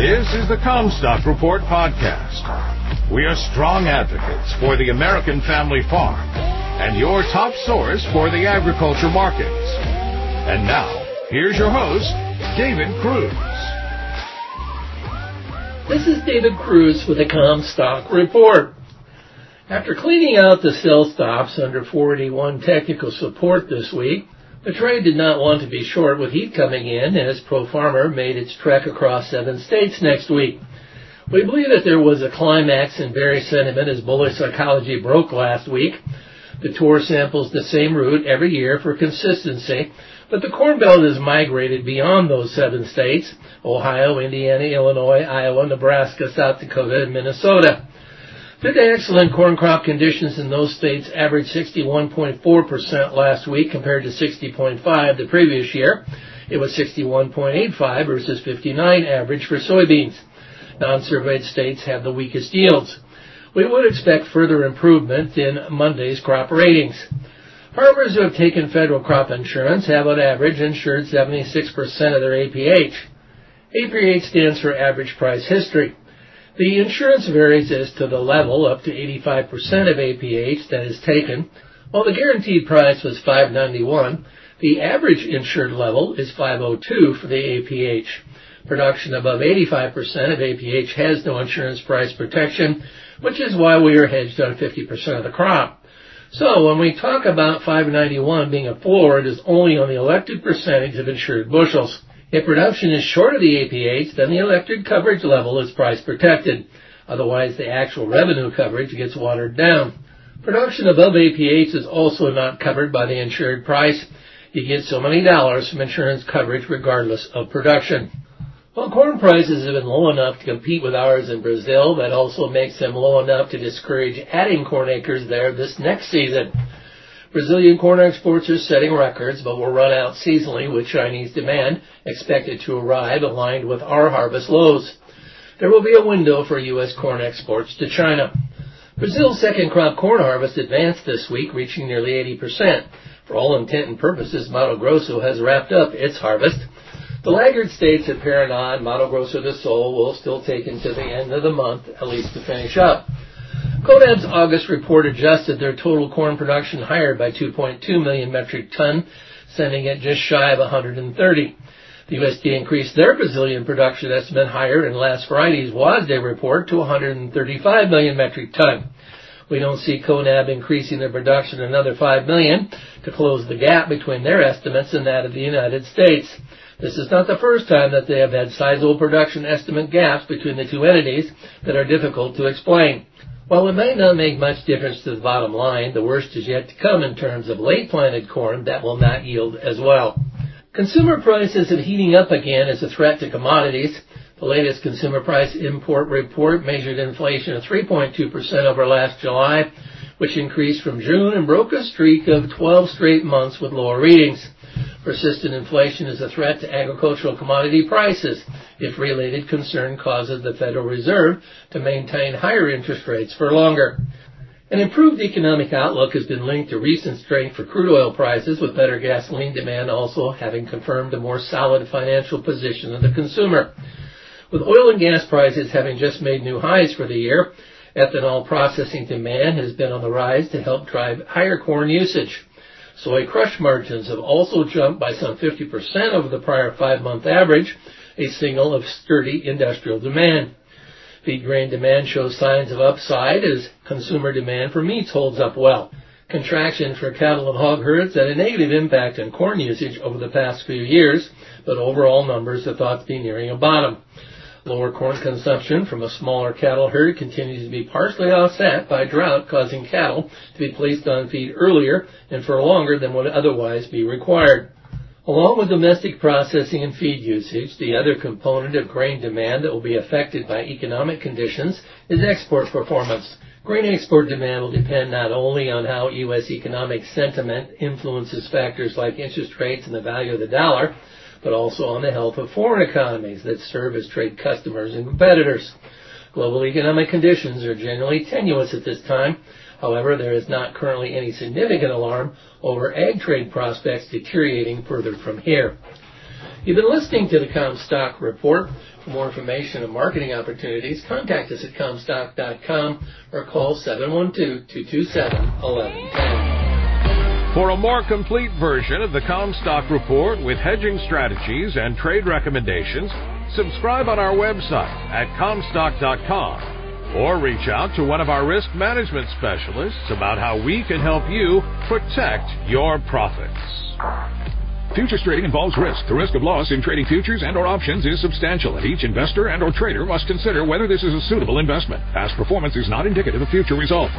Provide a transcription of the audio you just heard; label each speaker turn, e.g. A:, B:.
A: This is the Commstock Report podcast. We are strong advocates for the American family farm and your top source for the agriculture markets. And now, here's your host, David Kruse.
B: This is David Kruse with the Commstock Report. After cleaning out the sell stops under 481 technical support this week, the trade did not want to be short with heat coming in as Pro Farmer made its trek across seven states next week. We believe that there was a climax in bearish sentiment as bullish psychology broke last week. The tour samples the same route every year for consistency, but the Corn Belt has migrated beyond those seven states, Ohio, Indiana, Illinois, Iowa, Nebraska, South Dakota, and Minnesota. Due to excellent corn crop conditions in those states averaged 61.4% last week compared to 60.5 the previous year. It was 61.85 versus 59 average for soybeans. Non-surveyed states have the weakest yields. We would expect further improvement in Monday's crop ratings. Farmers who have taken federal crop insurance have on average insured 76% of their APH. APH stands for average price history. The insurance varies as to the level up to 85% of APH that is taken. While the guaranteed price was 591, the average insured level is 502 for the APH. Production above 85% of APH has no insurance price protection, which is why we are hedged on 50% of the crop. So when we talk about 591 being a floor, it is only on the elected percentage of insured bushels. If production is short of the APH, then the elected coverage level is price protected. Otherwise, the actual revenue coverage gets watered down. Production above APH is also not covered by the insured price. You get so many dollars from insurance coverage regardless of production. Well, corn prices have been low enough to compete with ours in Brazil. That also makes them low enough to discourage adding corn acres there this next season. Brazilian corn exports are setting records, but will run out seasonally with Chinese demand expected to arrive aligned with our harvest lows. There will be a window for U.S. corn exports to China. Brazil's second crop corn harvest advanced this week, reaching nearly 80%. For all intent and purposes, Mato Grosso has wrapped up its harvest. The laggard states of Paraná, and Mato Grosso do Sul will still take until the end of the month, at least to finish up. CONAB's August report adjusted their total corn production higher by 2.2 million metric ton, sending it just shy of 130. The USDA increased their Brazilian production estimate higher in last Friday's WASDE report to 135 million metric ton. We don't see CONAB increasing their production another 5 million to close the gap between their estimates and that of the United States. This is not the first time that they have had sizable production estimate gaps between the two entities that are difficult to explain. While it may not make much difference to the bottom line, the worst is yet to come in terms of late planted corn that will not yield as well. Consumer prices are heating up again as a threat to commodities. The latest consumer price import report measured inflation of 3.2% over last July, which increased from June and broke a streak of 12 straight months with lower readings. Persistent inflation is a threat to agricultural commodity prices if related concern causes the Federal Reserve to maintain higher interest rates for longer. An improved economic outlook has been linked to recent strength for crude oil prices, with better gasoline demand also having confirmed a more solid financial position of the consumer. With oil and gas prices having just made new highs for the year, ethanol processing demand has been on the rise to help drive higher corn usage. Soy crush margins have also jumped by some 50% over the prior five-month average, a signal of sturdy industrial demand. Feed grain demand shows signs of upside as consumer demand for meats holds up well. Contraction for cattle and hog herds had a negative impact on corn usage over the past few years, but overall numbers are thought to be nearing a bottom. Lower corn consumption from a smaller cattle herd continues to be partially offset by drought causing cattle to be placed on feed earlier and for longer than would otherwise be required. Along with domestic processing and feed usage, the other component of grain demand that will be affected by economic conditions is export performance. Grain export demand will depend not only on how U.S. economic sentiment influences factors like interest rates and the value of the dollar, but also on the health of foreign economies that serve as trade customers and competitors. Global economic conditions are generally tenuous at this time. However, there is not currently any significant alarm over ag trade prospects deteriorating further from here. You've been listening to the Commstock Report. For more information and marketing opportunities, contact us at Commstock.com or call 712-227-1110.
A: For a more complete version of the Commstock Report with hedging strategies and trade recommendations, subscribe on our website at Commstock.com or reach out to one of our risk management specialists about how we can help you protect your profits.
C: Futures trading involves risk. The risk of loss in trading futures and or options is substantial, and each investor and or trader must consider whether this is a suitable investment. Past performance is not indicative of future results.